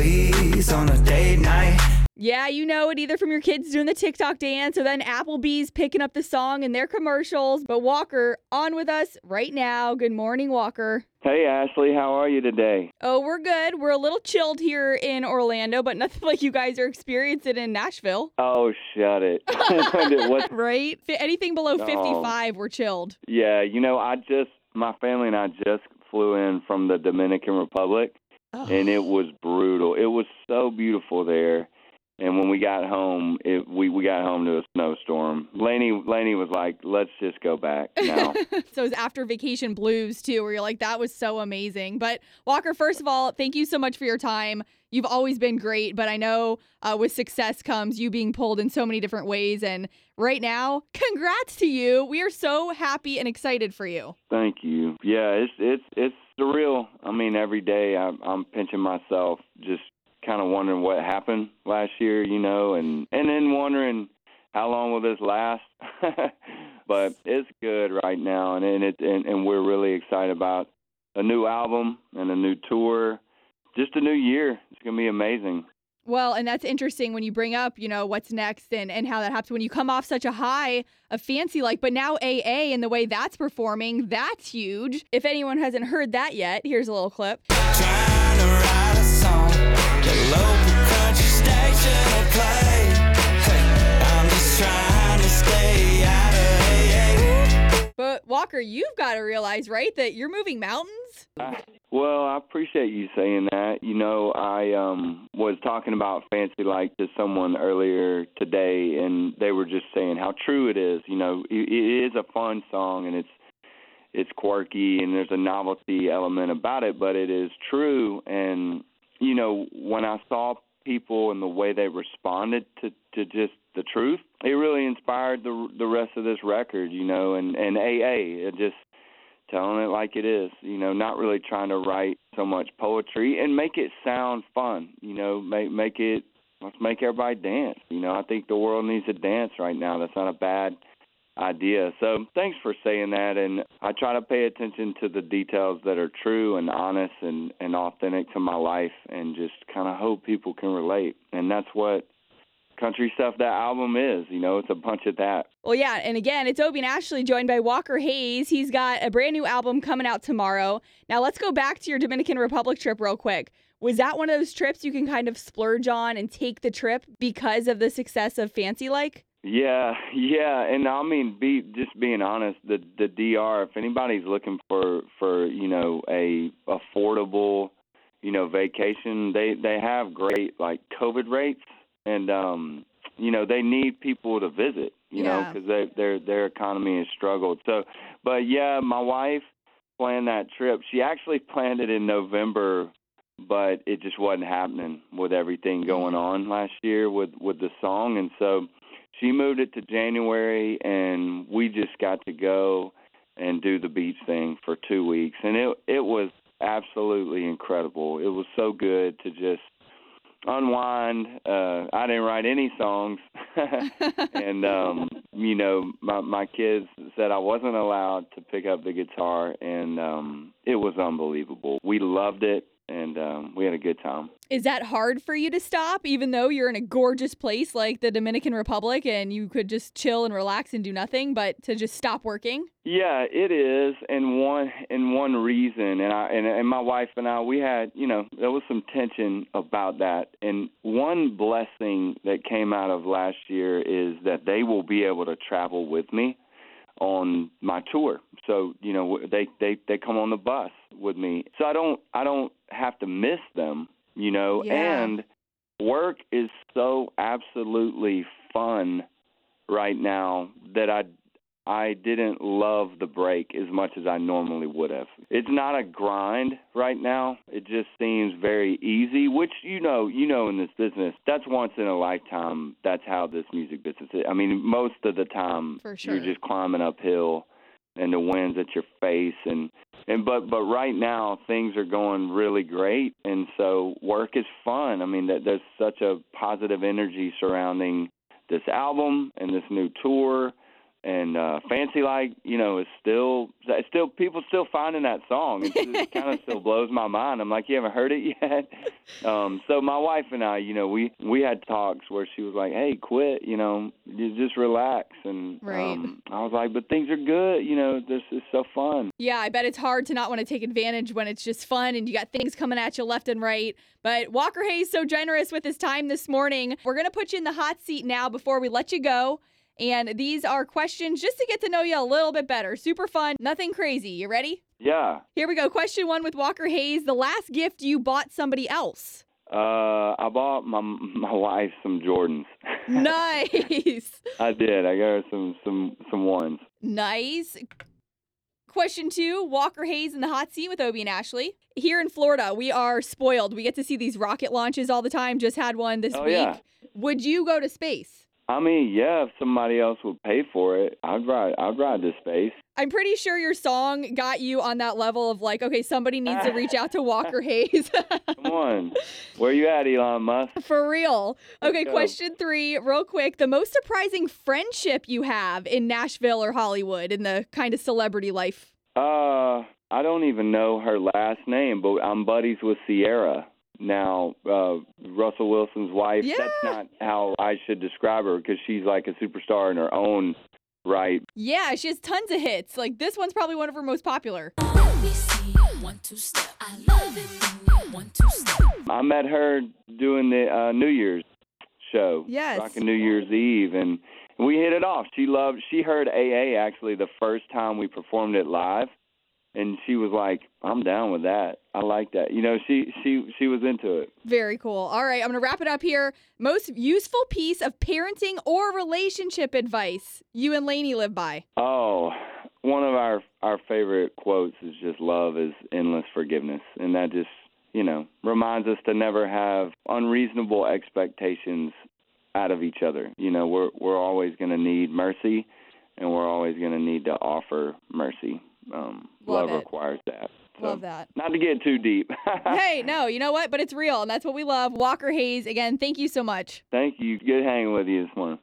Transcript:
Applebee's on a date night. Yeah, you know it either from your kids doing the TikTok dance or then Applebee's picking up the song in their commercials. But Walker, on with us right now. Good morning, Walker. Hey, Ashley, how are you today? Oh, we're good. We're a little chilled here in Orlando, but nothing like you guys are experiencing in Nashville. Oh, shut it. what? Right? Anything below Oh. 55, we're chilled. Yeah, you know, I just, my family and I just flew in from the Dominican Republic, and it was brutal. It was so beautiful there. And when we got home, it, we we got home to a snowstorm. Laney Laney was like, "Let's just go back now." so it's after vacation blues too, where you're like, that was so amazing. But Walker, first of all, thank you so much for your time. You've always been great, but I know uh, with success comes you being pulled in so many different ways. And right now, congrats to you. We are so happy and excited for you. Thank you. Yeah, it's it's it's surreal. I mean, every day I'm, I'm pinching myself, just kind of wondering what happened last year, you know, and and then wondering how long will this last. but it's good right now, and and it and, and we're really excited about a new album and a new tour, just a new year. It's gonna be amazing. Well, and that's interesting when you bring up, you know, what's next and, and how that happens when you come off such a high of fancy like, but now AA and the way that's performing, that's huge. If anyone hasn't heard that yet, here's a little clip. The local country station will play. Hey, I'm just trying to stay out of AA. But Walker, you've got to realize, right, that you're moving mountains? I, well, I appreciate you saying that. You know, I um was talking about Fancy Like to someone earlier today and they were just saying how true it is. You know, it, it is a fun song and it's it's quirky and there's a novelty element about it, but it is true and you know, when I saw people and the way they responded to to just the truth, it really inspired the the rest of this record, you know, and and AA, it just telling it like it is, you know, not really trying to write so much poetry and make it sound fun, you know, make make it let's make everybody dance. You know, I think the world needs to dance right now. That's not a bad idea. So thanks for saying that and I try to pay attention to the details that are true and honest and, and authentic to my life and just kinda hope people can relate. And that's what country stuff that album is, you know, it's a bunch of that. Well, yeah, and again, it's Obie and Ashley joined by Walker Hayes. He's got a brand new album coming out tomorrow. Now, let's go back to your Dominican Republic trip real quick. Was that one of those trips you can kind of splurge on and take the trip because of the success of Fancy Like? Yeah, yeah, and I mean, be just being honest, the the DR. If anybody's looking for for you know a affordable, you know, vacation, they they have great like COVID rates, and um, you know they need people to visit, you know, because they their their economy has struggled. So, but yeah, my wife planned that trip. She actually planned it in November but it just wasn't happening with everything going on last year with with the song and so she moved it to January and we just got to go and do the beach thing for 2 weeks and it it was absolutely incredible. It was so good to just unwind. Uh I didn't write any songs and um you know my my kids said I wasn't allowed to pick up the guitar and um it was unbelievable. We loved it and um we had a good time. Is that hard for you to stop, even though you're in a gorgeous place like the Dominican Republic and you could just chill and relax and do nothing, but to just stop working? Yeah, it is, and one and one reason, and I and, and my wife and I, we had, you know, there was some tension about that, and one blessing that came out of last year is that they will be able to travel with me on my tour. So you know, they they they come on the bus with me, so I don't I don't have to miss them, you know, Yeah. and work is so absolutely fun right now that I I didn't love the break as much as I normally would have. It's not a grind right now. It just seems very easy, which you know, you know in this business, that's once in a lifetime. That's how this music business is. I mean, most of the time For sure. you're just climbing uphill and the wind's at your face. And and but but right now things are going really great. And so work is fun. I mean, that there's such a positive energy surrounding this album and this new tour and uh fancy like you know is still it's still people still finding that song it, it kind of still blows my mind i'm like you haven't heard it yet um so my wife and i you know we we had talks where she was like hey quit you know you just relax and Right. um i was like but things are good you know this is so fun Yeah, I bet it's hard to not want to take advantage when it's just fun and you got things coming at you left and right. But Walker Hayes so generous with his time this morning. We're going to put you in the hot seat now before we let you go. And these are questions just to get to know you a little bit better. Super fun, nothing crazy. You ready? yeah Here we go. Question one with Walker Hayes. The last gift you bought somebody else. uh i bought my my wife some jordans Nice. i did i got her some some some ones Nice. Question two Walker Hayes in the hot seat with Obie and Ashley. Here in Florida, we are spoiled. We get to see these rocket launches all the time. Just had one this Oh, week. yeah. Would you go to space? I mean, yeah, if somebody else would pay for it, I'd ride. I'd ride to space. I'm pretty sure your song got you on that level of like, okay, somebody needs to reach out to Walker Hayes. Come on, where you at, Elon Musk? For real. Okay, question three, real quick. The most surprising friendship you have in Nashville or Hollywood in the kind of celebrity life? Uh, I don't even know her last name, but I'm buddies with Ciara. Now, uh, Russell Wilson's wife. Yeah. That's not how I should describe her because she's like a superstar in her own right. Yeah, she has tons of hits. Like this one's probably one of her most popular. Let me see you one two step. I love it when you one two step. I met her doing the uh, New Year's show. Yes. Rocking New Year's Eve, and we hit it off. She loved. She heard AA actually the first time we performed it live, and she was like, "I'm down with that. I like that." You know, she she she was into it. Very cool. All right, I'm going to wrap it up here. Most useful piece of parenting or relationship advice you and Laney live by. Oh, one of our our favorite quotes is just love is endless forgiveness, and that just you know reminds us to never have unreasonable expectations out of each other. You know, we're we're always going to need mercy, and we're always going to need to offer mercy. Um, Love love requires that. So, Love that. Not to get too deep. hey, no, you know what? But it's real, and that's what we love. Walker Hayes, again, thank you so much. Thank you. Good hanging with you this morning.